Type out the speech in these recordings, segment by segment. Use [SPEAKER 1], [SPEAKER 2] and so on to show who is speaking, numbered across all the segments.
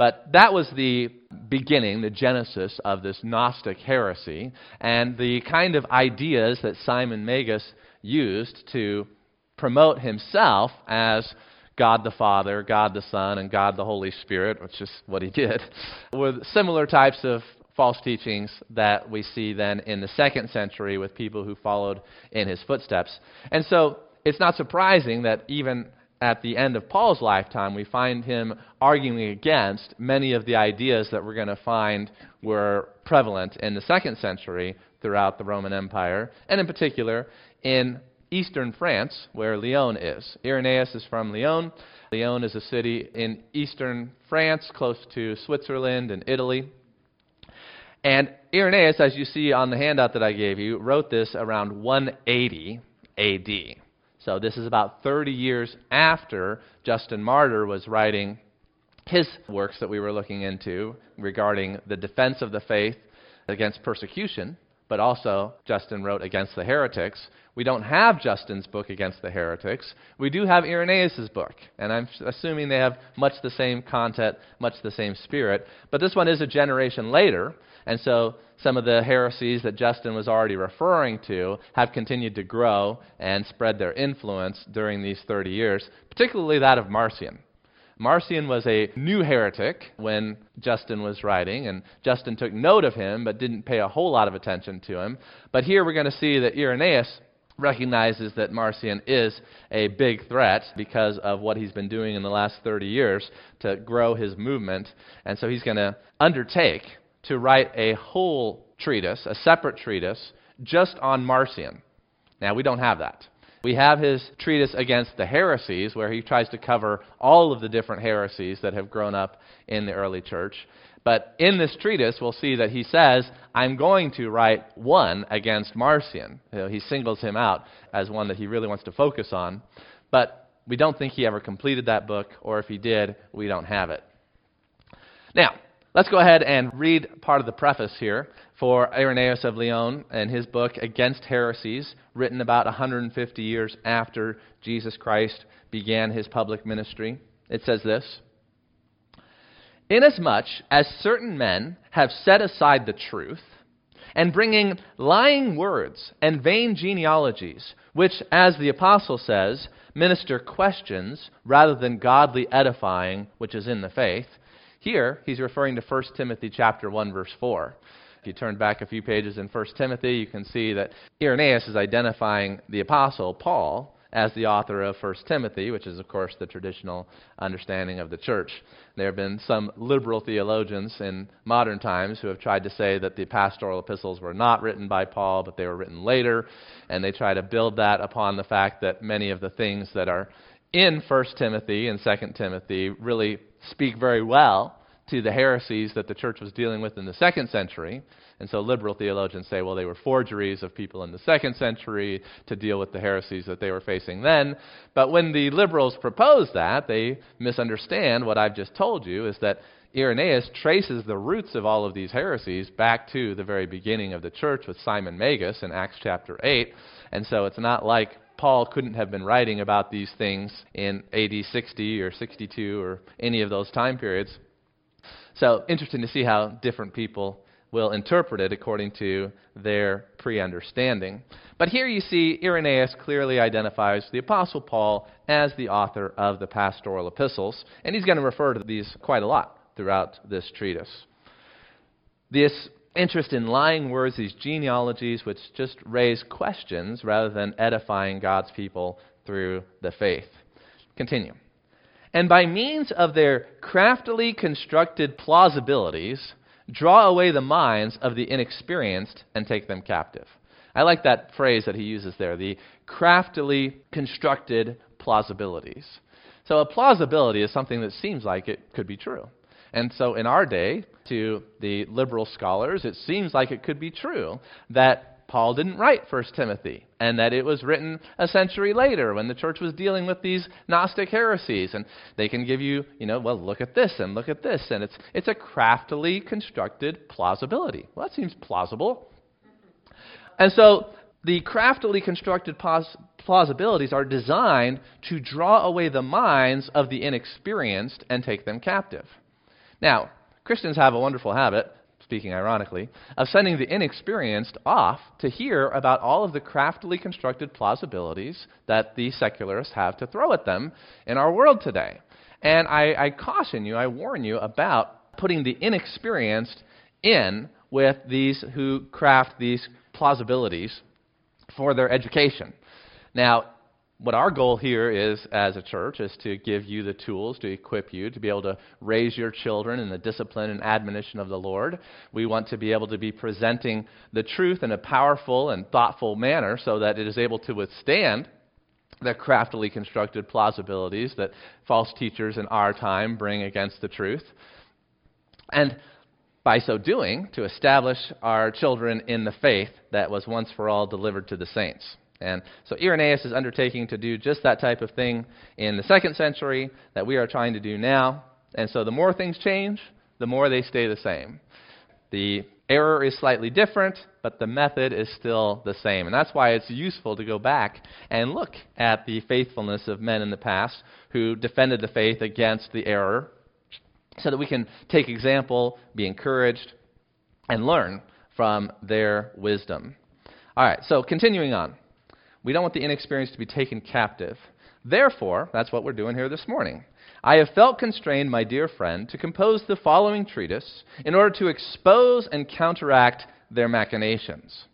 [SPEAKER 1] But that was the beginning, the genesis of this Gnostic heresy, and the kind of ideas that Simon Magus used to promote himself as God the Father, God the Son, and God the Holy Spirit, which is what he did, were similar types of false teachings that we see then in the second century with people who followed in his footsteps. And so it's not surprising that even at the end of Paul's lifetime, we find him arguing against many of the ideas that we're going to find were prevalent in the second century throughout the Roman Empire, and in particular in eastern France, where Lyon is. Irenaeus is from Lyon. Lyon is a city in eastern France, close to Switzerland and Italy. And Irenaeus, as you see on the handout that I gave you, wrote this around 180 AD. So this is about 30 years after Justin Martyr was writing his works that we were looking into regarding the defense of the faith against persecution, but also Justin wrote against the heretics. We don't have Justin's book against the heretics. We do have Irenaeus' book, and I'm assuming they have much the same content, much the same spirit. But this one is a generation later, and so some of the heresies that Justin was already referring to have continued to grow and spread their influence during these 30 years, particularly that of Marcion. Marcion was a new heretic when Justin was writing, and Justin took note of him but didn't pay a whole lot of attention to him. But here we're going to see that Irenaeus recognizes that Marcion is a big threat because of what he's been doing in the last 30 years to grow his movement. And so he's going to undertake to write a whole treatise, a separate treatise, just on Marcion. Now, we don't have that. We have his treatise against the heresies, where he tries to cover all of the different heresies that have grown up in the early church. But in this treatise, we'll see that he says, I'm going to write one against Marcion. You know, he singles him out as one that he really wants to focus on. But we don't think he ever completed that book, or if he did, we don't have it. Now, Let's go ahead and read part of the preface here for Irenaeus of Lyon and his book Against Heresies, written about 150 years after Jesus Christ began his public ministry. It says this Inasmuch as certain men have set aside the truth, and bringing lying words and vain genealogies, which, as the apostle says, minister questions rather than godly edifying, which is in the faith, here, he's referring to 1 Timothy chapter 1 verse 4. If you turn back a few pages in 1 Timothy, you can see that Irenaeus is identifying the apostle Paul as the author of 1 Timothy, which is, of course, the traditional understanding of the church. There have been some liberal theologians in modern times who have tried to say that the pastoral epistles were not written by Paul, but they were written later, and they try to build that upon the fact that many of the things that are in 1 Timothy and 2 Timothy really speak very well to the heresies that the church was dealing with in the second century. And so liberal theologians say, well, they were forgeries of people in the second century to deal with the heresies that they were facing then. But when the liberals propose that, they misunderstand what I've just told you is that Irenaeus traces the roots of all of these heresies back to the very beginning of the church with Simon Magus in Acts chapter 8. And so it's not like Paul couldn't have been writing about these things in AD 60 or 62 or any of those time periods. So, interesting to see how different people will interpret it according to their pre understanding. But here you see Irenaeus clearly identifies the Apostle Paul as the author of the pastoral epistles, and he's going to refer to these quite a lot throughout this treatise. This interest in lying words, these genealogies, which just raise questions rather than edifying God's people through the faith. Continue. And by means of their craftily constructed plausibilities, draw away the minds of the inexperienced and take them captive. I like that phrase that he uses there, the craftily constructed plausibilities. So, a plausibility is something that seems like it could be true. And so in our day, to the liberal scholars, it seems like it could be true that Paul didn't write 1 Timothy, and that it was written a century later when the church was dealing with these Gnostic heresies. And they can give you, you know, well, look at this and look at this. And it's, it's a craftily constructed plausibility. Well, that seems plausible. And so the craftily constructed plausibilities are designed to draw away the minds of the inexperienced and take them captive. Now, Christians have a wonderful habit, speaking ironically, of sending the inexperienced off to hear about all of the craftily constructed plausibilities that the secularists have to throw at them in our world today. And I, I caution you, I warn you about putting the inexperienced in with these who craft these plausibilities for their education. Now, what our goal here is as a church is to give you the tools to equip you to be able to raise your children in the discipline and admonition of the Lord. We want to be able to be presenting the truth in a powerful and thoughtful manner so that it is able to withstand the craftily constructed plausibilities that false teachers in our time bring against the truth. And by so doing, to establish our children in the faith that was once for all delivered to the saints. And so Irenaeus is undertaking to do just that type of thing in the second century that we are trying to do now. And so the more things change, the more they stay the same. The error is slightly different, but the method is still the same. And that's why it's useful to go back and look at the faithfulness of men in the past who defended the faith against the error so that we can take example, be encouraged, and learn from their wisdom. All right, so continuing on. We don't want the inexperienced to be taken captive. Therefore, that's what we're doing here this morning. I have felt constrained, my dear friend, to compose the following treatise in order to expose and counteract their machinations.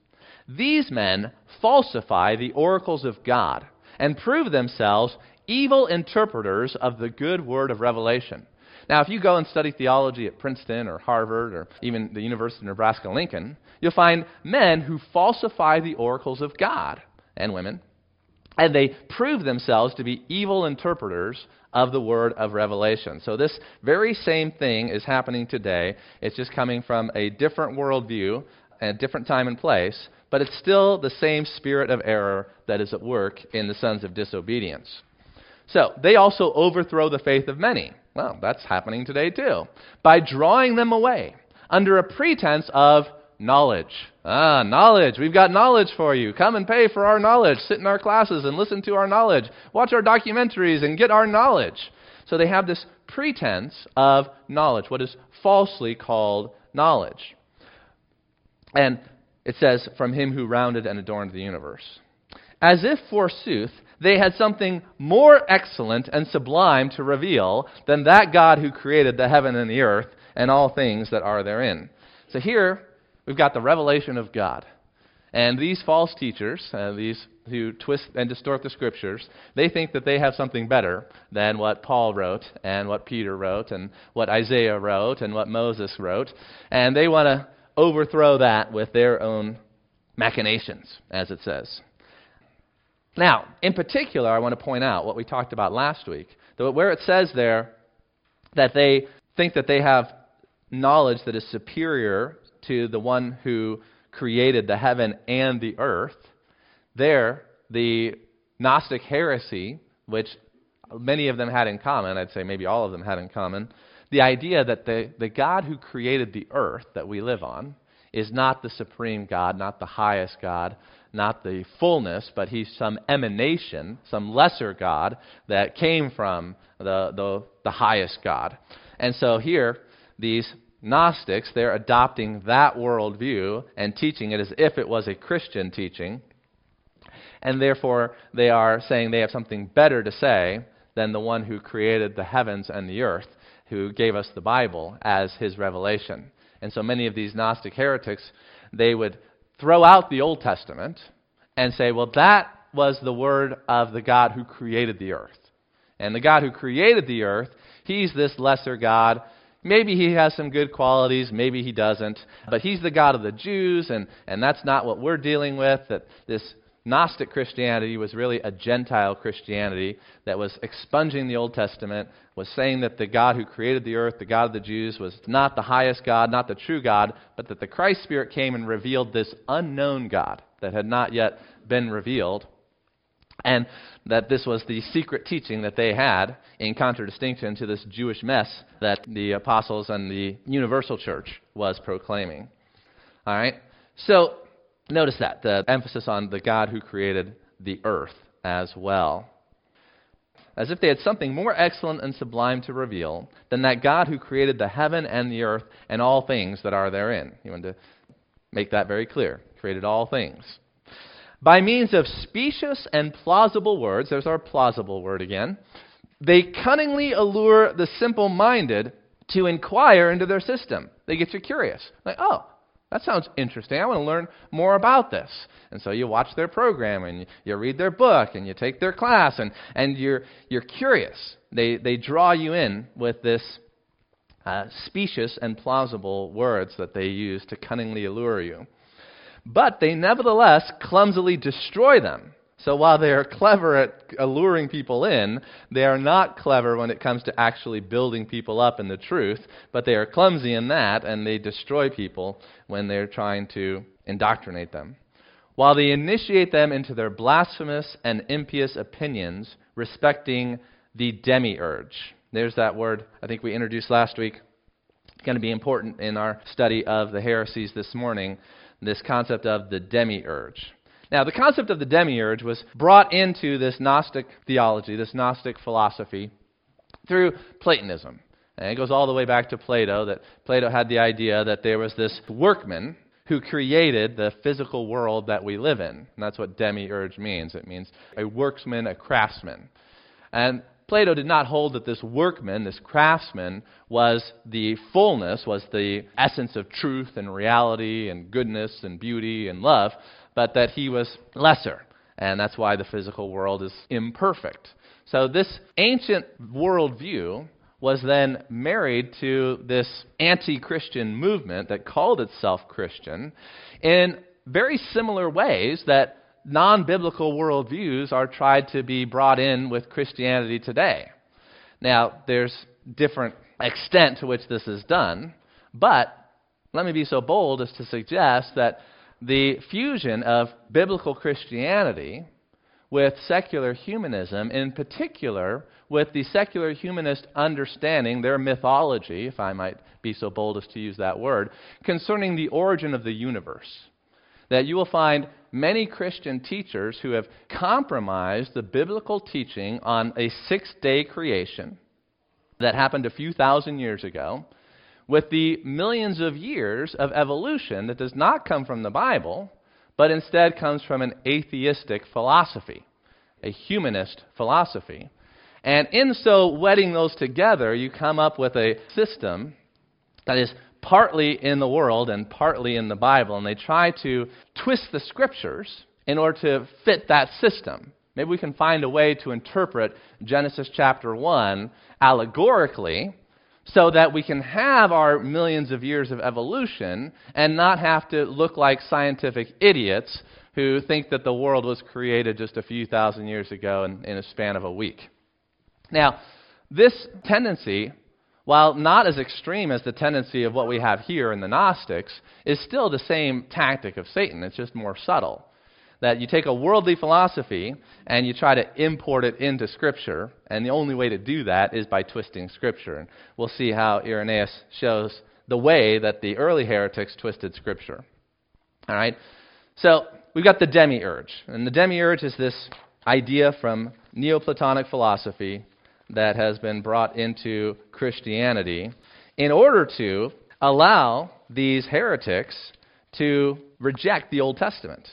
[SPEAKER 1] These men falsify the oracles of God and prove themselves evil interpreters of the good word of revelation. Now, if you go and study theology at Princeton or Harvard or even the University of Nebraska Lincoln, you'll find men who falsify the oracles of God and women, and they prove themselves to be evil interpreters of the word of revelation. So, this very same thing is happening today. It's just coming from a different worldview, and a different time and place, but it's still the same spirit of error that is at work in the sons of disobedience. So, they also overthrow the faith of many. Well, that's happening today too. By drawing them away under a pretense of knowledge. Ah, knowledge. We've got knowledge for you. Come and pay for our knowledge. Sit in our classes and listen to our knowledge. Watch our documentaries and get our knowledge. So they have this pretense of knowledge, what is falsely called knowledge. And it says, from him who rounded and adorned the universe. As if, forsooth, they had something more excellent and sublime to reveal than that God who created the heaven and the earth and all things that are therein. So here, We've got the revelation of God. And these false teachers, uh, these who twist and distort the scriptures, they think that they have something better than what Paul wrote and what Peter wrote and what Isaiah wrote and what Moses wrote. And they want to overthrow that with their own machinations, as it says. Now, in particular, I want to point out what we talked about last week, where it says there that they think that they have knowledge that is superior to the one who created the heaven and the earth, there, the Gnostic heresy, which many of them had in common, I'd say maybe all of them had in common, the idea that the, the God who created the earth that we live on is not the supreme God, not the highest God, not the fullness, but he's some emanation, some lesser God that came from the, the, the highest God. And so here, these Gnostics, they're adopting that worldview and teaching it as if it was a Christian teaching. And therefore, they are saying they have something better to say than the one who created the heavens and the earth, who gave us the Bible as his revelation. And so many of these Gnostic heretics, they would throw out the Old Testament and say, well, that was the word of the God who created the earth. And the God who created the earth, he's this lesser God Maybe he has some good qualities, maybe he doesn't. But he's the God of the Jews, and, and that's not what we're dealing with. That this Gnostic Christianity was really a Gentile Christianity that was expunging the Old Testament, was saying that the God who created the earth, the God of the Jews, was not the highest God, not the true God, but that the Christ Spirit came and revealed this unknown God that had not yet been revealed and that this was the secret teaching that they had in contradistinction to this Jewish mess that the apostles and the universal church was proclaiming. All right? So, notice that the emphasis on the God who created the earth as well. as if they had something more excellent and sublime to reveal than that God who created the heaven and the earth and all things that are therein. He wanted to make that very clear. Created all things. By means of specious and plausible words, there's our plausible word again, they cunningly allure the simple minded to inquire into their system. They get you curious. Like, oh, that sounds interesting. I want to learn more about this. And so you watch their program and you, read their book and you take their class and, and you're, you're curious. They, they draw you in with this uh, specious and plausible words that they use to cunningly allure you. But they nevertheless clumsily destroy them. So while they are clever at alluring people in, they are not clever when it comes to actually building people up in the truth, but they are clumsy in that, and they destroy people when they're trying to indoctrinate them. While they initiate them into their blasphemous and impious opinions respecting the demiurge. There's that word I think we introduced last week. It's going to be important in our study of the heresies this morning, this concept of the demiurge. Now, the concept of the demiurge was brought into this Gnostic theology, this Gnostic philosophy, through Platonism. And it goes all the way back to Plato, that Plato had the idea that there was this workman who created the physical world that we live in. And that's what demiurge means. It means a worksman, a craftsman. And Plato did not hold that this workman, this craftsman, was the fullness, was the essence of truth and reality and goodness and beauty and love, but that he was lesser. And that's why the physical world is imperfect. So, this ancient worldview was then married to this anti Christian movement that called itself Christian in very similar ways that non biblical worldviews are tried to be brought in with Christianity today. Now, there's different extent to which this is done, but let me be so bold as to suggest that the fusion of biblical Christianity with secular humanism, in particular with the secular humanist understanding, their mythology, if I might be so bold as to use that word, concerning the origin of the universe. That you will find many Christian teachers who have compromised the biblical teaching on a six day creation that happened a few thousand years ago with the millions of years of evolution that does not come from the Bible, but instead comes from an atheistic philosophy, a humanist philosophy. And in so wedding those together, you come up with a system that is partly in the world and partly in the Bible. And they try to twist the scriptures in order to fit that system. Maybe we can find a way to interpret Genesis chapter 1 allegorically so that we can have our millions of years of evolution and not have to look like scientific idiots who think that the world was created just a few thousand years ago in, in a span of a week. Now, this tendency, while not as extreme as the tendency of what we have here in the Gnostics, is still the same tactic of Satan. It's just more subtle that you take a worldly philosophy and you try to import it into Scripture, and the only way to do that is by twisting Scripture. And we'll see how Irenaeus shows the way that the early heretics twisted Scripture. All right? So we've got the demiurge. And the demiurge is this idea from Neoplatonic philosophy that has been brought into Christianity in order to allow these heretics to reject the Old Testament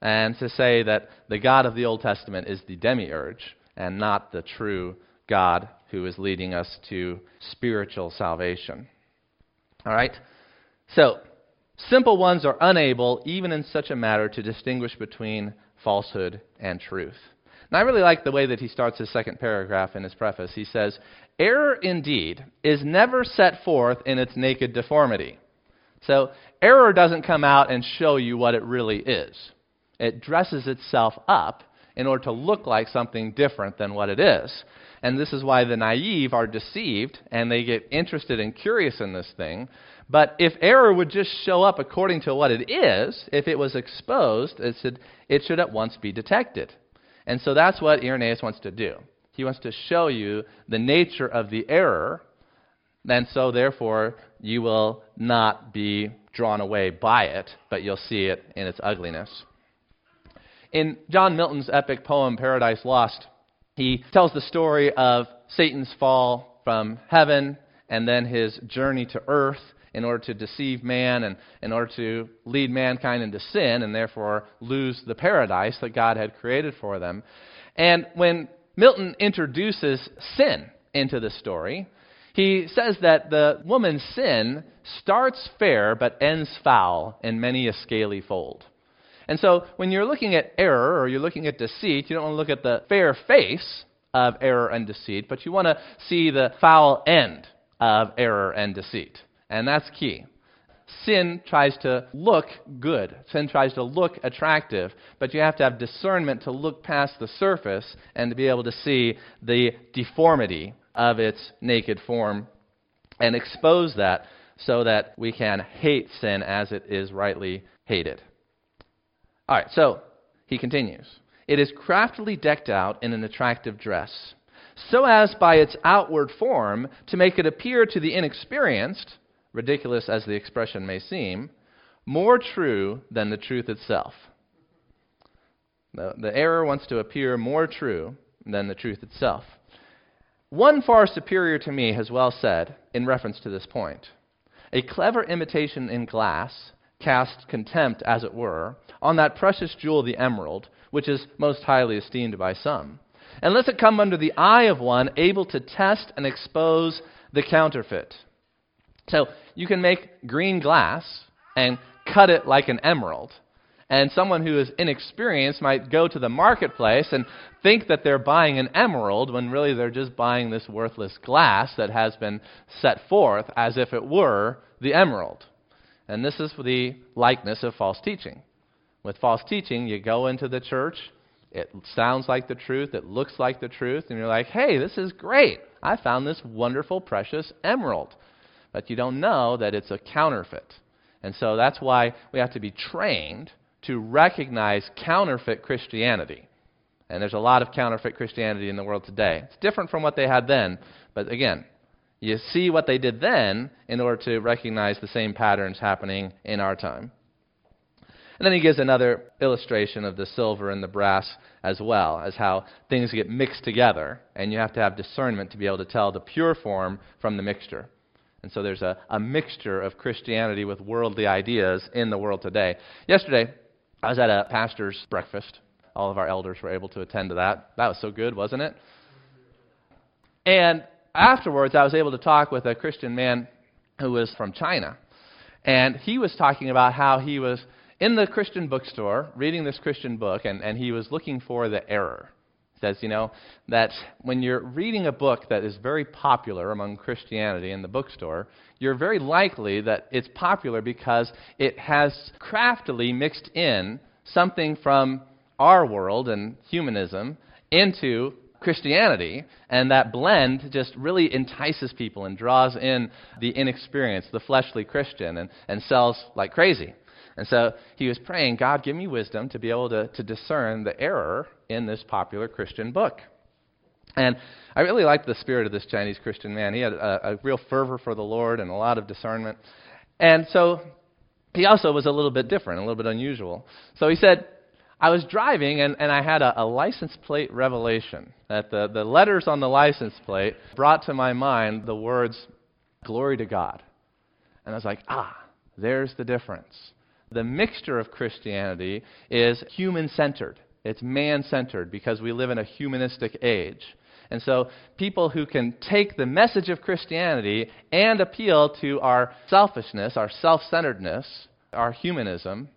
[SPEAKER 1] and to say that the God of the Old Testament is the demiurge and not the true God who is leading us to spiritual salvation. All right? So, simple ones are unable, even in such a matter, to distinguish between falsehood and truth. And I really like the way that he starts his second paragraph in his preface. He says, Error indeed is never set forth in its naked deformity. So, error doesn't come out and show you what it really is. It dresses itself up in order to look like something different than what it is. And this is why the naive are deceived and they get interested and curious in this thing. But if error would just show up according to what it is, if it was exposed, it should, it should at once be detected. And so that's what Irenaeus wants to do. He wants to show you the nature of the error, and so therefore you will not be drawn away by it, but you'll see it in its ugliness. In John Milton's epic poem Paradise Lost, he tells the story of Satan's fall from heaven and then his journey to earth in order to deceive man and in order to lead mankind into sin and therefore lose the paradise that God had created for them. And when Milton introduces sin into the story, he says that the woman's sin starts fair but ends foul in many a scaly fold. And so when you're looking at error or you're looking at deceit, you don't want to look at the fair face of error and deceit, but you want to see the foul end of error and deceit. And that's key. Sin tries to look good. Sin tries to look attractive, but you have to have discernment to look past the surface and to be able to see the deformity of its naked form and expose that so that we can hate sin as it is rightly hated. All right, so he continues. It is craftily decked out in an attractive dress, so as by its outward form to make it appear to the inexperienced, ridiculous as the expression may seem, more true than the truth itself. The, the error wants to appear more true than the truth itself. One far superior to me has well said, in reference to this point A clever imitation in glass casts contempt, as it were, on that precious jewel, the emerald, which is most highly esteemed by some, unless it come under the eye of one able to test and expose the counterfeit. So you can make green glass and cut it like an emerald. And someone who is inexperienced might go to the marketplace and think that they're buying an emerald when really they're just buying this worthless glass that has been set forth as if it were the emerald. And this is the likeness of false teaching. With false teaching, you go into the church, it sounds like the truth, it looks like the truth, and you're like, hey, this is great. I found this wonderful, precious emerald. But you don't know that it's a counterfeit. And so that's why we have to be trained to recognize counterfeit Christianity. And there's a lot of counterfeit Christianity in the world today. It's different from what they had then, but again, you see what they did then in order to recognize the same patterns happening in our time. And then he gives another illustration of the silver and the brass as well, as how things get mixed together, and you have to have discernment to be able to tell the pure form from the mixture. And so there's a, a mixture of Christianity with worldly ideas in the world today. Yesterday, I was at a pastor's breakfast. All of our elders were able to attend to that. That was so good, wasn't it? And afterwards, I was able to talk with a Christian man who was from China. And he was talking about how he was in the Christian bookstore reading this Christian book, and, and he was looking for the error. Says, you know, that when you're reading a book that is very popular among Christianity in the bookstore, you're very likely that it's popular because it has craftily mixed in something from our world and humanism into Christianity, and that blend just really entices people and draws in the inexperienced, the fleshly Christian, and, and sells like crazy. And so he was praying, God, give me wisdom to be able to, to discern the error in this popular Christian book. And I really liked the spirit of this Chinese Christian man. He had a, a real fervor for the Lord and a lot of discernment. And so he also was a little bit different, a little bit unusual. So he said, I was driving and, and I had a, a license plate revelation. That the, the letters on the license plate brought to my mind the words, Glory to God. And I was like, ah, there's the difference. The mixture of Christianity is human centered, it's man centered because we live in a humanistic age. And so, people who can take the message of Christianity and appeal to our selfishness, our self centeredness, our humanism,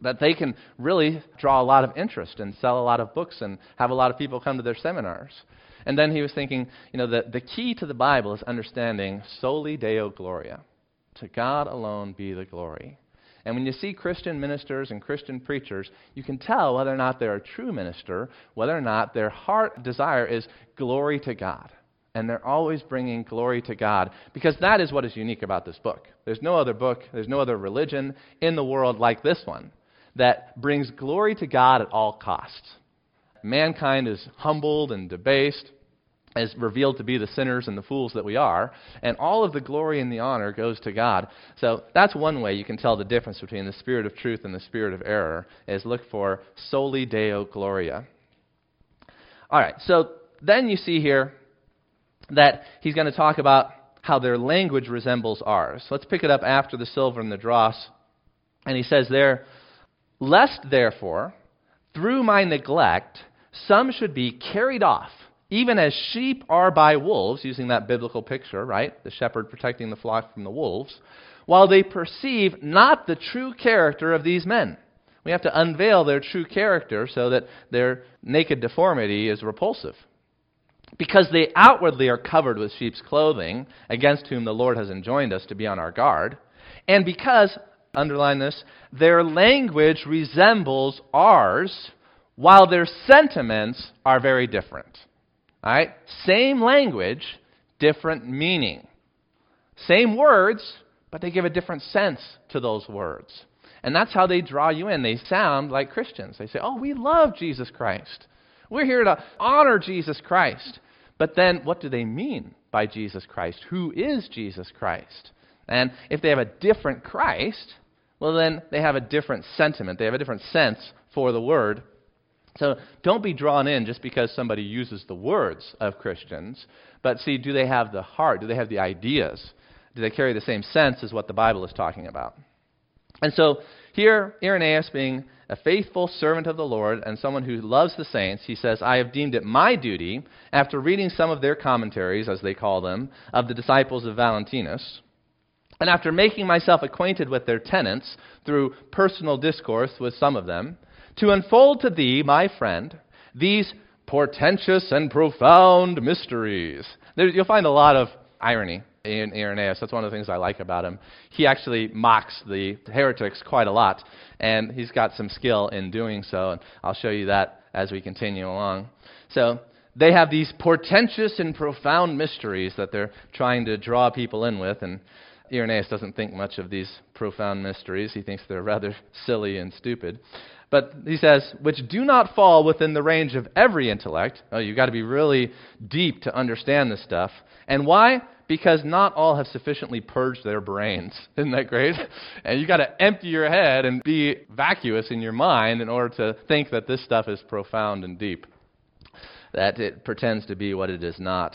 [SPEAKER 1] that they can really draw a lot of interest and sell a lot of books and have a lot of people come to their seminars. And then he was thinking, you know, the, the key to the Bible is understanding soli deo gloria. To God alone be the glory. And when you see Christian ministers and Christian preachers, you can tell whether or not they're a true minister, whether or not their heart desire is glory to God. And they're always bringing glory to God because that is what is unique about this book. There's no other book, there's no other religion in the world like this one that brings glory to God at all costs. Mankind is humbled and debased, is revealed to be the sinners and the fools that we are, and all of the glory and the honor goes to God. So that's one way you can tell the difference between the spirit of truth and the spirit of error, is look for soli deo gloria. All right, so then you see here that he's going to talk about how their language resembles ours. Let's pick it up after the silver and the dross. And he says there, Lest therefore, through my neglect, some should be carried off, even as sheep are by wolves, using that biblical picture, right? The shepherd protecting the flock from the wolves, while they perceive not the true character of these men. We have to unveil their true character so that their naked deformity is repulsive. Because they outwardly are covered with sheep's clothing, against whom the Lord has enjoined us to be on our guard, and because, underline this, their language resembles ours, while their sentiments are very different. All right? Same language, different meaning. Same words, but they give a different sense to those words. And that's how they draw you in. They sound like Christians. They say, Oh, we love Jesus Christ. We're here to honor Jesus Christ. But then, what do they mean by Jesus Christ? Who is Jesus Christ? And if they have a different Christ, well, then they have a different sentiment. They have a different sense for the word. So don't be drawn in just because somebody uses the words of Christians, but see, do they have the heart? Do they have the ideas? Do they carry the same sense as what the Bible is talking about? And so here, Irenaeus, being a faithful servant of the Lord and someone who loves the saints, he says, I have deemed it my duty, after reading some of their commentaries, as they call them, of the disciples of Valentinus, and after making myself acquainted with their tenets through personal discourse with some of them, to unfold to thee, my friend, these portentous and profound mysteries. There, you'll find a lot of irony in Irenaeus. That's one of the things I like about him. He actually mocks the heretics quite a lot, and he's got some skill in doing so, and I'll show you that as we continue along. So, they have these portentous and profound mysteries that they're trying to draw people in with, and Irenaeus doesn't think much of these profound mysteries. He thinks they're rather silly and stupid. But he says, which do not fall within the range of every intellect. Oh, you've got to be really deep to understand this stuff. And why? Because not all have sufficiently purged their brains. Isn't that great? And you've got to empty your head and be vacuous in your mind in order to think that this stuff is profound and deep, that it pretends to be what it is not.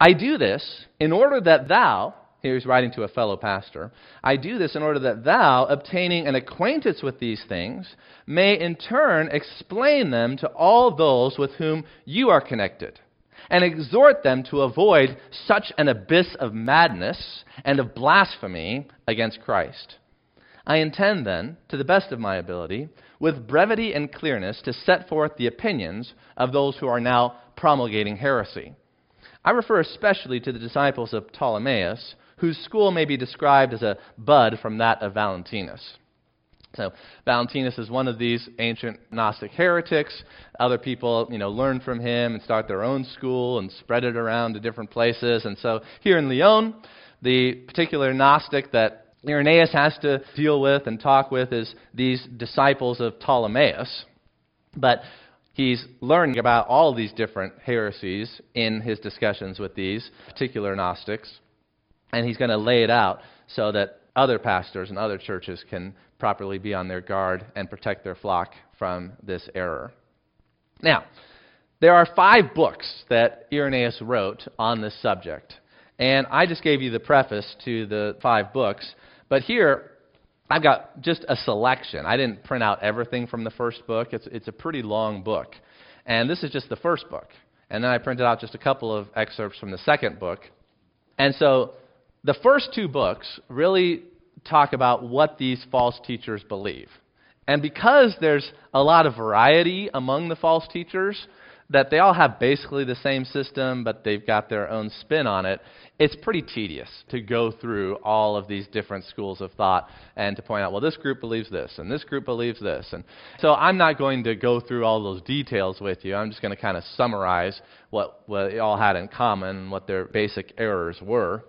[SPEAKER 1] I do this in order that thou, here he's writing to a fellow pastor. I do this in order that thou, obtaining an acquaintance with these things, may in turn explain them to all those with whom you are connected, and exhort them to avoid such an abyss of madness and of blasphemy against Christ. I intend then, to the best of my ability, with brevity and clearness, to set forth the opinions of those who are now promulgating heresy. I refer especially to the disciples of Ptolemaeus whose school may be described as a bud from that of Valentinus. So Valentinus is one of these ancient Gnostic heretics. Other people, you know, learn from him and start their own school and spread it around to different places. And so here in Lyon, the particular Gnostic that Irenaeus has to deal with and talk with is these disciples of Ptolemaeus. But he's learning about all these different heresies in his discussions with these particular Gnostics and he's going to lay it out so that other pastors and other churches can properly be on their guard and protect their flock from this error. Now, there are five books that Irenaeus wrote on this subject. And I just gave you the preface to the five books. But here, I've got just a selection. I didn't print out everything from the first book, it's, it's a pretty long book. And this is just the first book. And then I printed out just a couple of excerpts from the second book. And so the first two books really talk about what these false teachers believe. And because there's a lot of variety among the false teachers, that they all have basically the same system, but they've got their own spin on it, it's pretty tedious to go through all of these different schools of thought and to point out, well, this group believes this, and this group believes this. And so I'm not going to go through all those details with you. I'm just going to kind of summarize what, what they all had in common and what their basic errors were.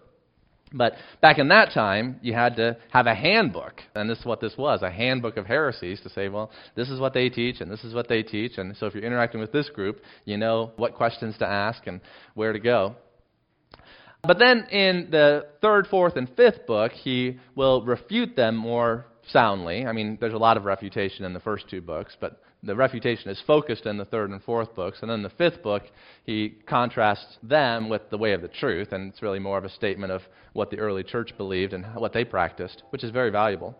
[SPEAKER 1] But back in that time, you had to have a handbook. And this is what this was a handbook of heresies to say, well, this is what they teach, and this is what they teach. And so if you're interacting with this group, you know what questions to ask and where to go. But then in the third, fourth, and fifth book, he will refute them more soundly. I mean, there's a lot of refutation in the first two books, but the refutation is focused in the third and fourth books. And then the fifth book, he contrasts them with the way of the truth. And it's really more of a statement of what the early church believed and what they practiced, which is very valuable.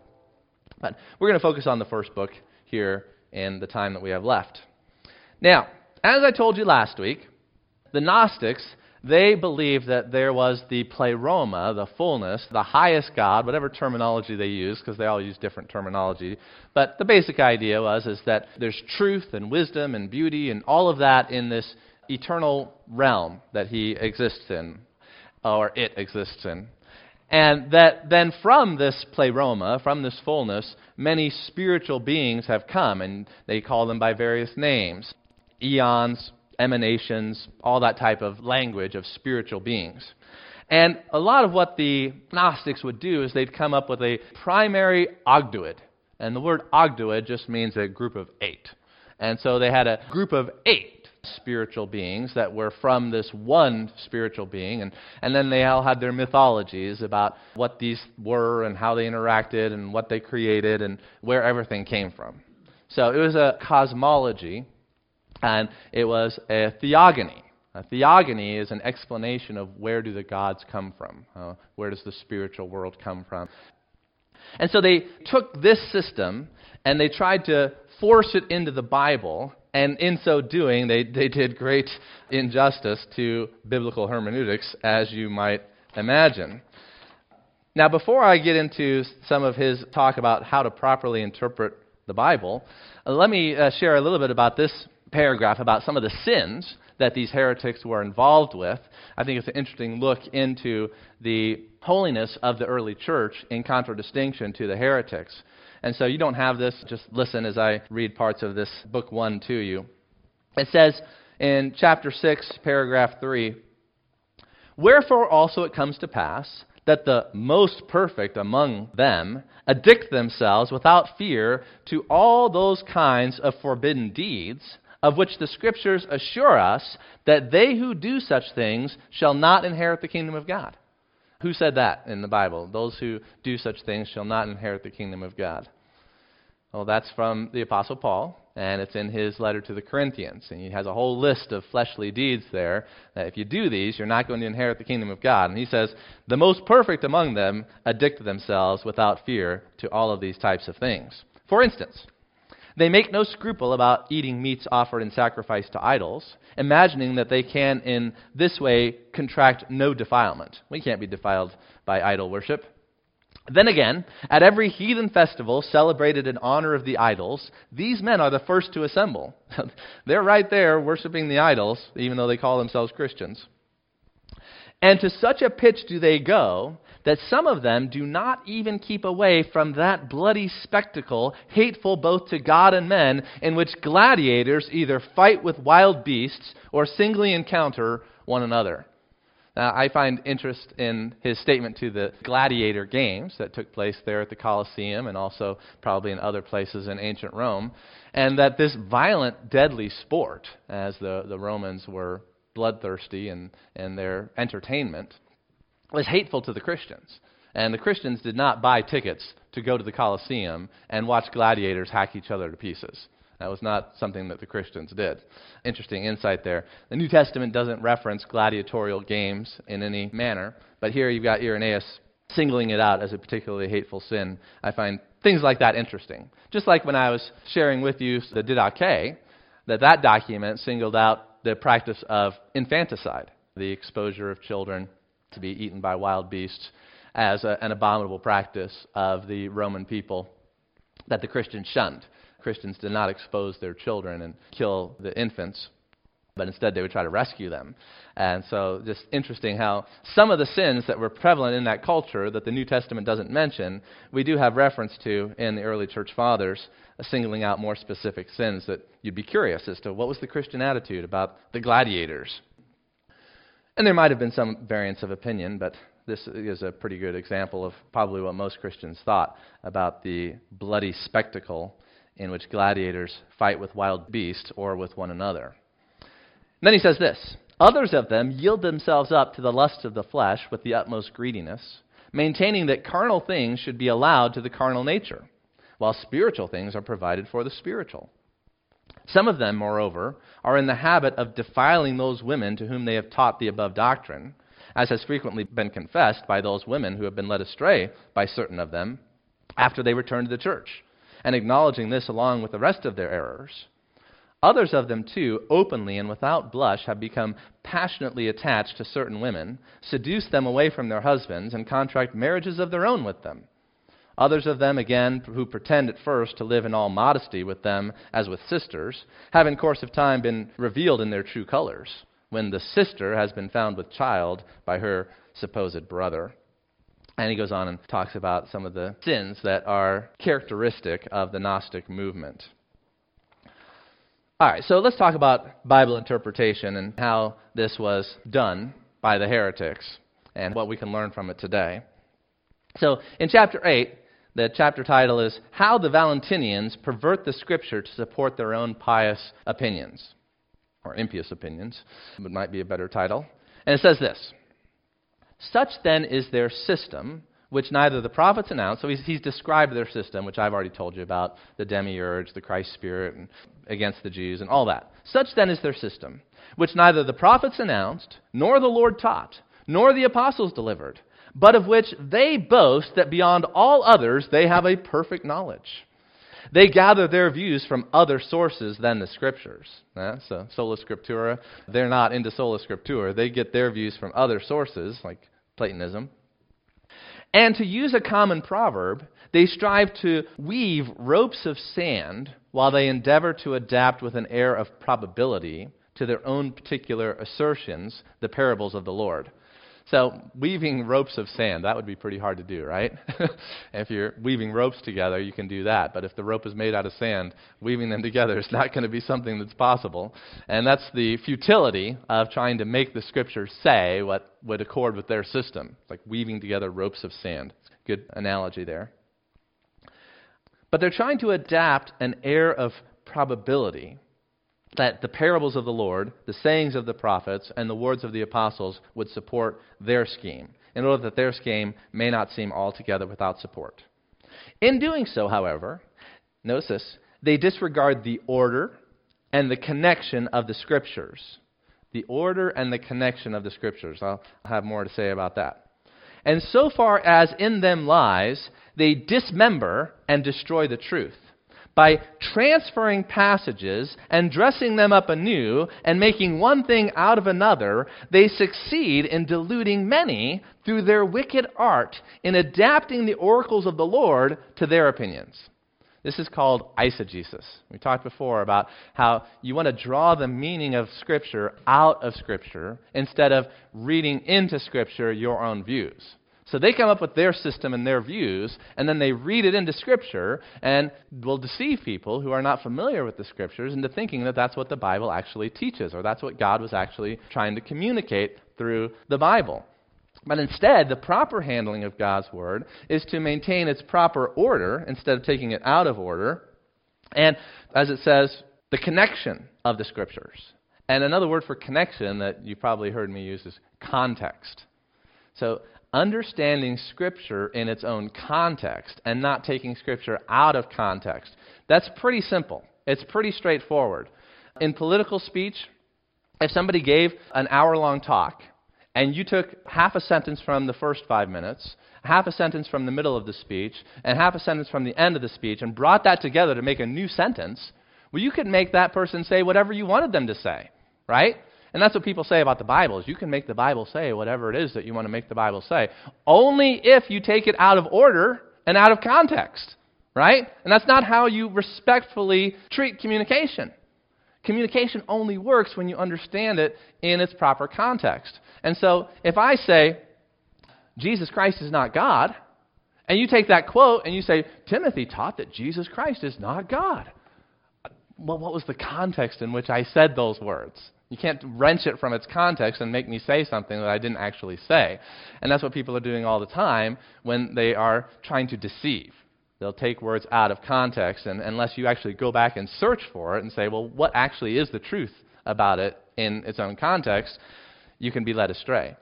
[SPEAKER 1] But we're going to focus on the first book here in the time that we have left. Now, as I told you last week, the Gnostics they believed that there was the pleroma, the fullness, the highest God, whatever terminology they use, because they all use different terminology. But the basic idea was is that there's truth and wisdom and beauty and all of that in this eternal realm that he exists in, or it exists in. And that then from this pleroma, from this fullness, many spiritual beings have come, and they call them by various names eons, emanations, all that type of language of spiritual beings. And a lot of what the Gnostics would do is they'd come up with a primary Ogdoad. And the word Ogdoad just means a group of eight. And so they had a group of eight spiritual beings that were from this one spiritual being. And, and then they all had their mythologies about what these were and how they interacted and what they created and where everything came from. So it was a cosmology and it was a theogony. A theogony is an explanation of where do the gods come from? Uh, where does the spiritual world come from? And so they took this system and they tried to force it into the Bible, and in so doing, they, they did great injustice to biblical hermeneutics, as you might imagine. Now, before I get into some of his talk about how to properly interpret the Bible, uh, let me uh, share a little bit about this paragraph about some of the sins that these heretics were involved with. I think it's an interesting look into the holiness of the early church in contradistinction to the heretics. And so you don't have this, just listen as I read parts of this book 1 to you. It says in chapter 6, paragraph 3 Wherefore also it comes to pass that the most perfect among them addict themselves without fear to all those kinds of forbidden deeds of which the Scriptures assure us that they who do such things shall not inherit the kingdom of God. Who said that in the Bible? Those who do such things shall not inherit the kingdom of God. Well, that's from the Apostle Paul, and it's in his letter to the Corinthians. And he has a whole list of fleshly deeds there that if you do these, you're not going to inherit the kingdom of God. And he says, The most perfect among them addict themselves without fear to all of these types of things. For instance, they make no scruple about eating meats offered in sacrifice to idols, imagining that they can in this way contract no defilement. We can't be defiled by idol worship. Then again, at every heathen festival celebrated in honor of the idols, these men are the first to assemble. They're right there worshiping the idols, even though they call themselves Christians. And to such a pitch do they go that some of them do not even keep away from that bloody spectacle, hateful both to God and men, in which gladiators either fight with wild beasts or singly encounter one another. Now, I find interest in his statement to the gladiator games that took place there at the Colosseum and also probably in other places in ancient Rome, and that this violent, deadly sport, as the, the Romans were bloodthirsty in, in their entertainment, was hateful to the Christians. And the Christians did not buy tickets to go to the Colosseum and watch gladiators hack each other to pieces. That was not something that the Christians did. Interesting insight there. The New Testament doesn't reference gladiatorial games in any manner, but here you've got Irenaeus singling it out as a particularly hateful sin. I find things like that interesting. Just like when I was sharing with you the Didache, that that document singled out the practice of infanticide, the exposure of children to be eaten by wild beasts as a, an abominable practice of the Roman people that the Christians shunned. Christians did not expose their children and kill the infants, but instead they would try to rescue them. And so, just interesting how some of the sins that were prevalent in that culture that the New Testament doesn't mention, we do have reference to in the early church fathers, uh, singling out more specific sins that you'd be curious as to what was the Christian attitude about the gladiators and there might have been some variance of opinion, but this is a pretty good example of probably what most Christians thought about the bloody spectacle in which gladiators fight with wild beasts or with one another. And then he says this Others of them yield themselves up to the lust of the flesh with the utmost greediness, maintaining that carnal things should be allowed to the carnal nature, while spiritual things are provided for the spiritual. Some of them, moreover, are in the habit of defiling those women to whom they have taught the above doctrine, as has frequently been confessed by those women who have been led astray by certain of them after they return to the church, and acknowledging this along with the rest of their errors. Others of them, too, openly and without blush, have become passionately attached to certain women, seduce them away from their husbands, and contract marriages of their own with them. Others of them, again, who pretend at first to live in all modesty with them as with sisters, have in course of time been revealed in their true colors, when the sister has been found with child by her supposed brother. And he goes on and talks about some of the sins that are characteristic of the Gnostic movement. All right, so let's talk about Bible interpretation and how this was done by the heretics and what we can learn from it today. So, in chapter 8, the chapter title is How the Valentinians Pervert the Scripture to Support Their Own Pious Opinions, or impious opinions, it might be a better title. And it says this such then is their system, which neither the prophets announced. So he's, he's, described their system, which I've already told you about the demiurge, the Christ spirit, and against the Jews, and all that. Such then is their system, which neither the prophets announced, nor the Lord taught, nor the apostles delivered, but of which they boast that beyond all others they have a perfect knowledge. They gather their views from other sources than the scriptures. Yeah, so sola scriptura, they're not into sola scriptura. They get their views from other sources, like Platonism. And to use a common proverb, they strive to weave ropes of sand while they endeavor to adapt with an air of probability to their own particular assertions the parables of the Lord. So, weaving ropes of sand, that would be pretty hard to do, right? if you're weaving ropes together, you can do that. But if the rope is made out of sand, weaving them together is not going to be something that's possible. And that's the futility of trying to make the scriptures say what would accord with their system. It's like weaving together ropes of sand. Good analogy there. But they're trying to adapt an air of probability that the parables of the Lord, the sayings of the prophets, and the words of the apostles would support their scheme, in order that their scheme may not seem altogether without support. In doing so, however, notice this, they disregard the order and the connection of the Scriptures. The order and the connection of the Scriptures. I'll have more to say about that. And so far as in them lies, they dismember and destroy the truth by transferring passages and dressing them up anew and making one thing out of another, they succeed in deluding many through their wicked art in adapting the oracles of the Lord to their opinions. This is called eisegesis. We talked before about how you want to draw the meaning of Scripture out of Scripture instead of reading into Scripture your own views. So they come up with their system and their views, and then they read it into Scripture and will deceive people who are not familiar with the Scriptures into thinking that that's what the Bible actually teaches, or that's what God was actually trying to communicate through the Bible. But instead, the proper handling of God's Word is to maintain its proper order instead of taking it out of order. And as it says, the connection of the Scriptures. And another word for connection that you've probably heard me use is context. So understanding Scripture in its own context and not taking Scripture out of context. That's pretty simple. It's pretty straightforward. In political speech, if somebody gave an hour long talk and you took half a sentence from the first five minutes, half a sentence from the middle of the speech, and half a sentence from the end of the speech and brought that together to make a new sentence, well, you could make that person say whatever you wanted them to say, right? And that's what people say about the Bible is you can make the Bible say whatever it is that you want to make the Bible say. Only if you take it out of order and out of context. Right? And that's not how you respectfully treat communication. Communication only works when you understand it in its proper context. And so if I say, Jesus Christ is not God, and you take that quote and you say, Timothy taught that Jesus Christ is not God. Well, what was the context in which I said those words? You can't wrench it from its context and make me say something that I didn't actually say. And that's what people are doing all the time when they are trying to deceive. They'll take words out of context, and unless you actually go back and search for it and say, well, what actually is the truth about it in its own context, you can be led astray.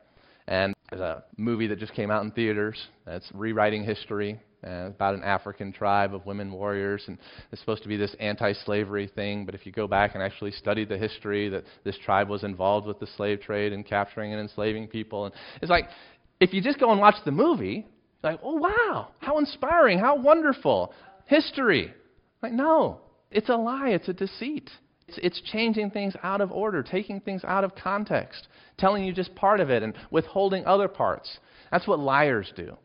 [SPEAKER 1] And There's a movie that just came out in theaters that's rewriting history uh, about an African tribe of women warriors, and it's supposed to be this anti-slavery thing. But if you go back and actually study the history, that this tribe was involved with the slave trade and capturing and enslaving people, and it's like if you just go and watch the movie, like, oh wow, how inspiring, how wonderful history. Like, no, it's a lie, it's a deceit. It's, it's changing things out of order, taking things out of context, telling you just part of it, and withholding other parts. That's what liars do.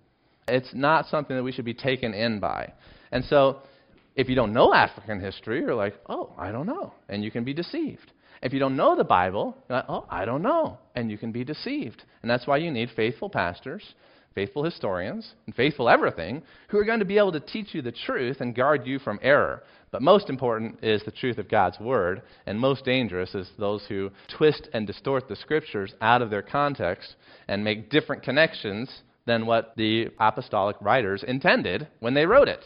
[SPEAKER 1] It's not something that we should be taken in by. And so, if you don't know African history, you're like, oh, I don't know. And you can be deceived. If you don't know the Bible, you're like, oh, I don't know. And you can be deceived. And that's why you need faithful pastors, faithful historians, and faithful everything who are going to be able to teach you the truth and guard you from error. But most important is the truth of God's Word, and most dangerous is those who twist and distort the Scriptures out of their context and make different connections than what the apostolic writers intended when they wrote it.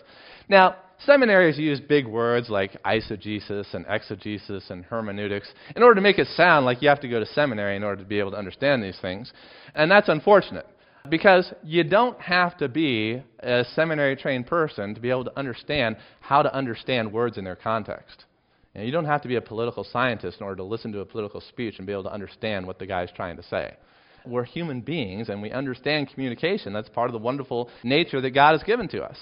[SPEAKER 1] Now, seminaries use big words like eisegesis and exegesis and hermeneutics in order to make it sound like you have to go to seminary in order to be able to understand these things. And that's unfortunate because you don't have to be a seminary trained person to be able to understand how to understand words in their context. You, don't have to be a political scientist in order to listen to a political speech and be able to understand what the guy is trying to say we're human beings and we understand communication. That's part of the wonderful nature that God has given to us.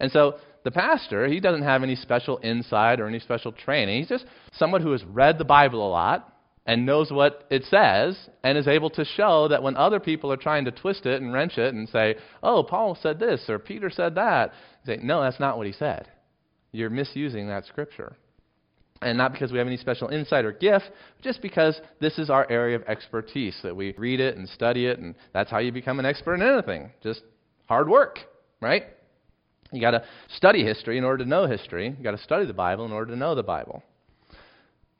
[SPEAKER 1] And so the pastor, he doesn't have any special insight or any special training. He's just someone who has read the Bible a lot and knows what it says and is able to show that when other people are trying to twist it and wrench it and say, oh, Paul said this or Peter said that, say, no, that's not what he said. You're misusing that scripture. And not because we have any special insight or gift, just because this is our area of expertise, that we read it and study it, and that's how you become an expert in anything. Just hard work, right? You got to study history in order to know history. You got to study the Bible in order to know the Bible.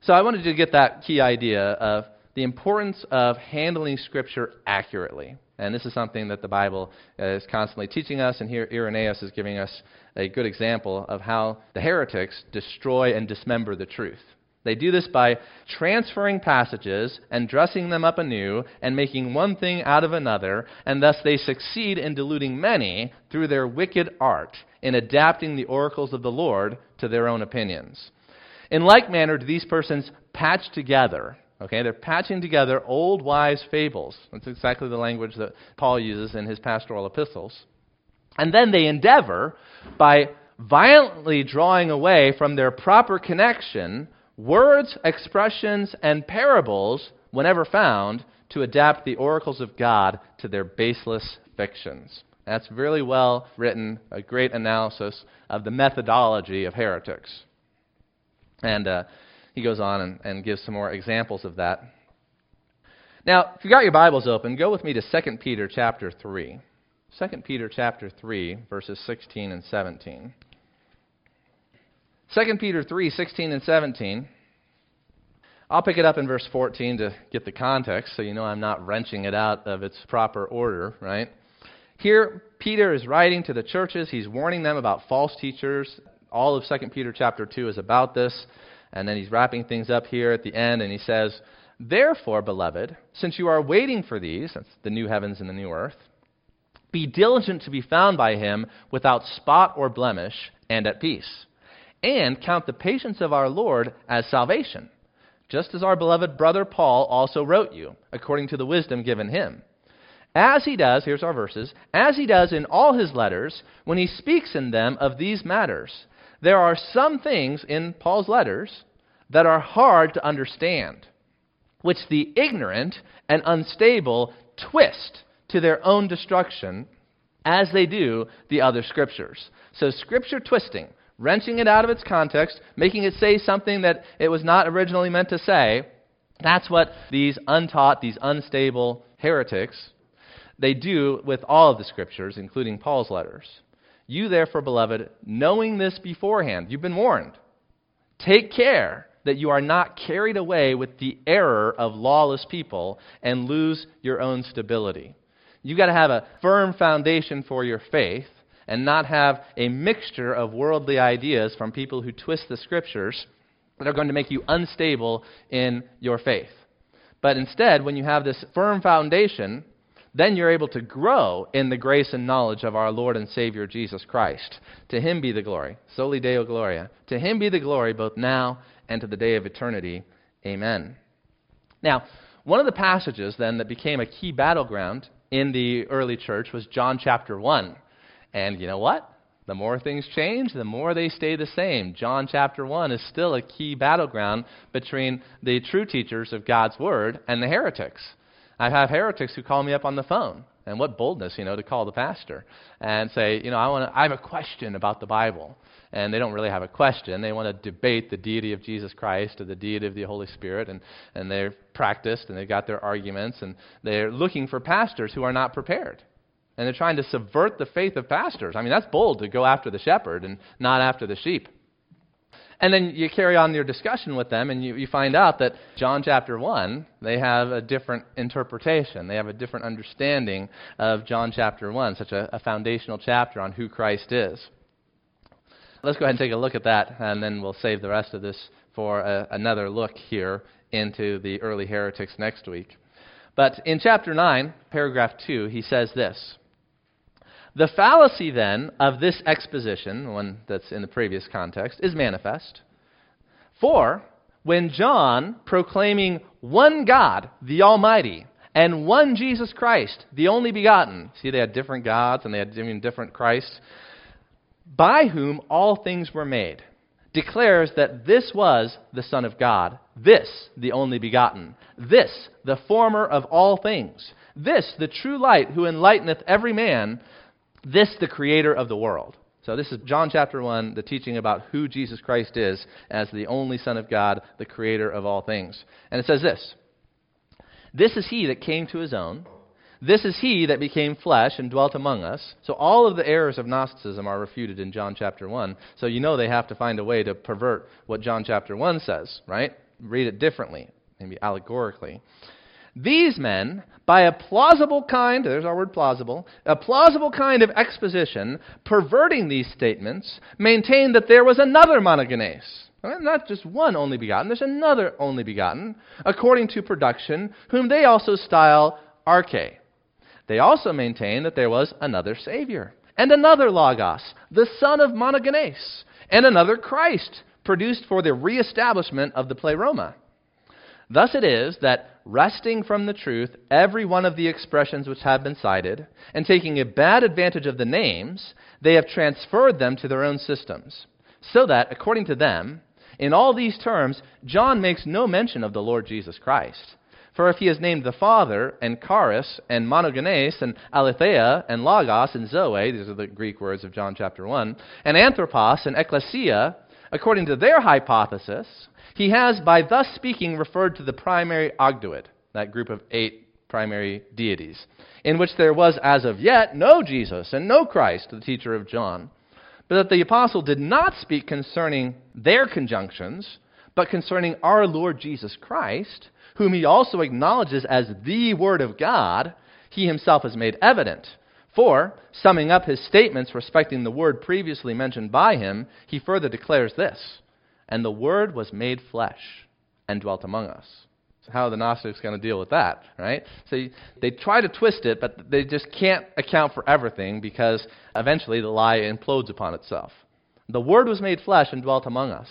[SPEAKER 1] So I wanted to get that key idea of the importance of handling Scripture accurately. And this is something that the Bible uh, is constantly teaching us, and here Irenaeus is giving us a good example of how the heretics destroy and dismember the truth. They do this by transferring passages and dressing them up anew and making one thing out of another, and thus they succeed in deluding many through their wicked art in adapting the oracles of the Lord to their own opinions. In like manner, do these persons patch together Okay, they're patching together old wise fables. That's exactly the language that Paul uses in his pastoral epistles. And then they endeavor, by violently drawing away from their proper connection, words, expressions, and parables, whenever found, to adapt the oracles of God to their baseless fictions. That's really well written, a great analysis of the methodology of heretics. And uh, he goes on and, and gives some more examples of that. Now, if you got your Bibles open, go with me to 2 Peter chapter 3. 2 Peter chapter 3, verses 16 and 17. 2 Peter 3, 16 and 17. I'll pick it up in verse 14 to get the context so you know I'm not wrenching it out of its proper order, right? Here, Peter is writing to the churches. He's warning them about false teachers. All of 2 Peter chapter 2 is about this. And then he's wrapping things up here at the end, and he says, Therefore, beloved, since you are waiting for these, that's the new heavens and the new earth, be diligent to be found by him without spot or blemish and at peace. And count the patience of our Lord as salvation, just as our beloved brother Paul also wrote you, according to the wisdom given him. As he does, here's our verses, as he does in all his letters, when he speaks in them of these matters there are some things in Paul's letters that are hard to understand, which the ignorant and unstable twist to their own destruction as they do the other scriptures. So, scripture twisting, wrenching it out of its context, making it say something that it was not originally meant to say, that's what these untaught, these unstable heretics, they do with all of the scriptures, including Paul's letters. You, therefore, beloved, knowing this beforehand, you've been warned. Take care that you are not carried away with the error of lawless people and lose your own stability. You've got to have a firm foundation for your faith and not have a mixture of worldly ideas from people who twist the scriptures that are going to make you unstable in your faith. But instead, when you have this firm foundation, then you're able to grow in the grace and knowledge of our Lord and Savior Jesus Christ. To him be the glory. Soli Deo Gloria. To him be the glory both now and to the day of eternity. Amen. Now, one of the passages then that became a key battleground in the early church was John chapter 1. And you know what? The more things change, the more they stay the same. John chapter 1 is still a key battleground between the true teachers of God's Word and the heretics. I have heretics who call me up on the phone. And what boldness, you know, to call the pastor and say, you know, I, wanna, I have a question about the Bible. And they don't really have a question. They want to debate the deity of Jesus Christ or the deity of the Holy Spirit. And, and they're practiced and they've got their arguments. And they're looking for pastors who are not prepared. And they're trying to subvert the faith of pastors. I mean, that's bold to go after the shepherd and not after the sheep. And then you carry on your discussion with them, and you, you find out that John chapter 1, they have a different interpretation. They have a different understanding of John chapter 1, such a, a foundational chapter on who Christ is. Let's go ahead and take a look at that, and then we'll save the rest of this for a, another look here into the early heretics next week. But in chapter 9, paragraph 2, he says this. The fallacy, then, of this exposition, one that's in the previous context, is manifest. For when John, proclaiming one God, the Almighty, and one Jesus Christ, the only begotten, see, they had different gods and they had even different Christs, by whom all things were made, declares that this was the Son of God, this the only begotten, this the former of all things, this the true light who enlighteneth every man this the creator of the world. So this is John chapter 1, the teaching about who Jesus Christ is as the only Son of God, the creator of all things. And it says this This is he that came to his own. This is he that became flesh and dwelt among us. So all of the errors of Gnosticism are refuted in John chapter 1. So you know they have to find a way to pervert what John chapter 1 says, right? Read it differently, maybe allegorically. These men, by a plausible kind, there's our word plausible, a plausible kind of exposition, perverting these statements, maintain that there was another monogenes. Not just one only begotten, there's another only begotten, according to production, whom they also style arche. They also maintain that there was another Savior, and another Logos, the son of monogenes, and another Christ, produced for the reestablishment of the pleroma. Thus it is that, wresting from the truth every one of the expressions which have been cited, and taking a bad advantage of the names, they have transferred them to their own systems. So that, according to them, in all these terms, John makes no mention of the Lord Jesus Christ. For if he has named the Father, and Charis, and Monogenes, and Aletheia, and Logos, and Zoe, these are the Greek words of John chapter 1, and Anthropos, and Ecclesia, according to their hypothesis, he has, by thus speaking, referred to the primary Ogdoad, that group of eight primary deities, in which there was as of yet no Jesus and no Christ, the teacher of John. But that the apostle did not speak concerning their conjunctions, but concerning our Lord Jesus Christ, whom he also acknowledges as the Word of God, he himself has made evident. For, summing up his statements respecting the Word previously mentioned by him, he further declares this and the Word was made flesh and dwelt among us. So how are the Gnostics going to deal with that, right? So they try to twist it, but they just can't account for everything because eventually the lie implodes upon itself. The Word was made flesh and dwelt among us.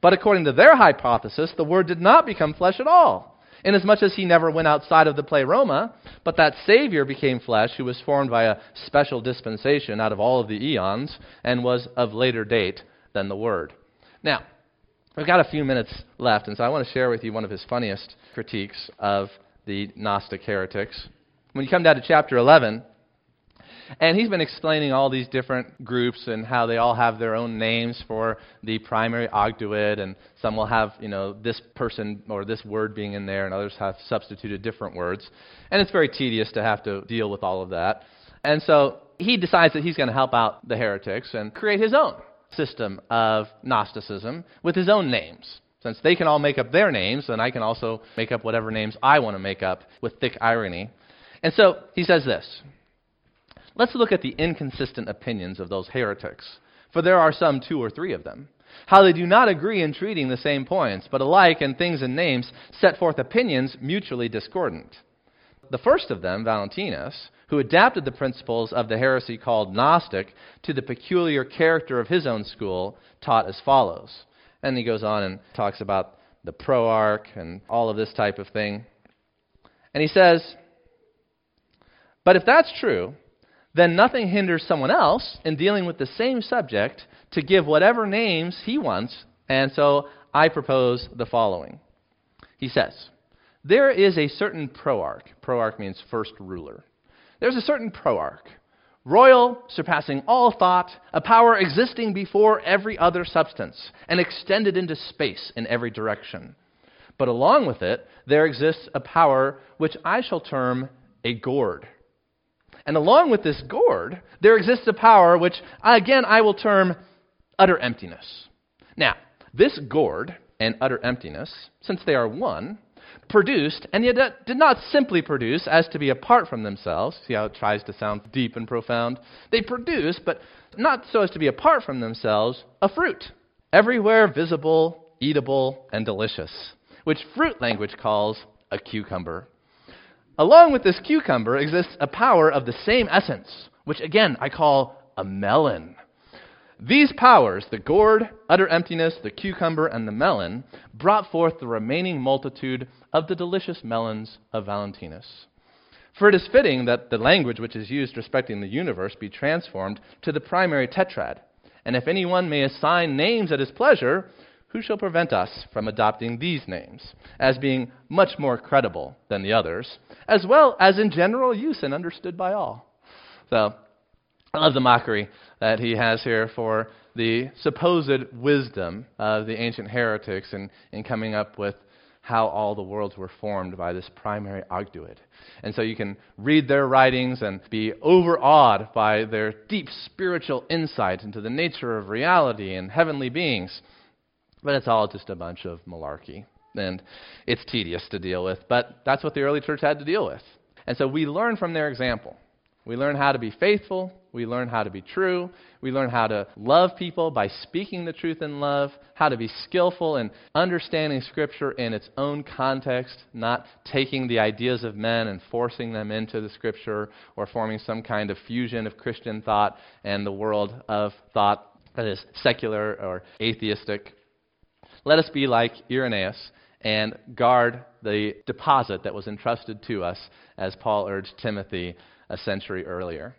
[SPEAKER 1] But according to their hypothesis, the Word did not become flesh at all, inasmuch as he never went outside of the pleroma, but that Savior became flesh who was formed by a special dispensation out of all of the eons and was of later date than the Word. Now, We've got a few minutes left, and so I want to share with you one of his funniest critiques of the Gnostic heretics. When you come down to chapter 11, and he's been explaining all these different groups and how they all have their own names for the primary Ogdoad, and some will have, you know, this person or this word being in there, and others have substituted different words. And it's very tedious to have to deal with all of that. And so he decides that he's going to help out the heretics and create his own system of Gnosticism with his own names. Since they can all make up their names, then I can also make up whatever names I want to make up with thick irony. And so he says this Let's look at the inconsistent opinions of those heretics, for there are some two or three of them. How they do not agree in treating the same points, but alike in things and names set forth opinions mutually discordant. The first of them, Valentinus, who adapted the principles of the heresy called Gnostic to the peculiar character of his own school, taught as follows. And he goes on and talks about the proarch and all of this type of thing. And he says, But if that's true, then nothing hinders someone else in dealing with the same subject to give whatever names he wants. And so I propose the following. He says, There is a certain proarch. Proarch means first ruler. There's a certain proarch, royal, surpassing all thought, a power existing before every other substance, and extended into space in every direction. But along with it, there exists a power which I shall term a gourd and along with this gourd, there exists a power which, again, I will term utter emptiness. Now, this gourd and utter emptiness, since they are one, produced, and yet did not simply produce as to be apart from themselves. See how it tries to sound deep and profound? They produce, but not so as to be apart from themselves, a fruit, everywhere visible, eatable, and delicious, which fruit language calls a cucumber. Along with this cucumber exists a power of the same essence, which again I call a melon. These powers, the gourd, utter emptiness, the cucumber, and the melon, brought forth the remaining multitude of the delicious melons of Valentinus. For it is fitting that the language which is used respecting the universe be transformed to the primary tetrad. And if anyone may assign names at his pleasure, who shall prevent us from adopting these names as being much more credible than the others, as well as in general use and understood by all? So, I love the mockery that he has here for the supposed wisdom of the ancient heretics in, in coming up with how all the worlds were formed by this primary Ogdoad. And so you can read their writings and be overawed by their deep spiritual insight into the nature of reality and heavenly beings. But it's all just a bunch of malarkey. And it's tedious to deal with. But that's what the early church had to deal with. And so we learn from their example. We learn how to be faithful. We learn how to be true. We learn how to love people by speaking the truth in love, how to be skillful in understanding Scripture in its own context, not taking the ideas of men and forcing them into the Scripture or forming some kind of fusion of Christian thought and the world of thought that is secular or atheistic. Let us be like Irenaeus and guard the deposit that was entrusted to us, as Paul urged Timothy a century earlier.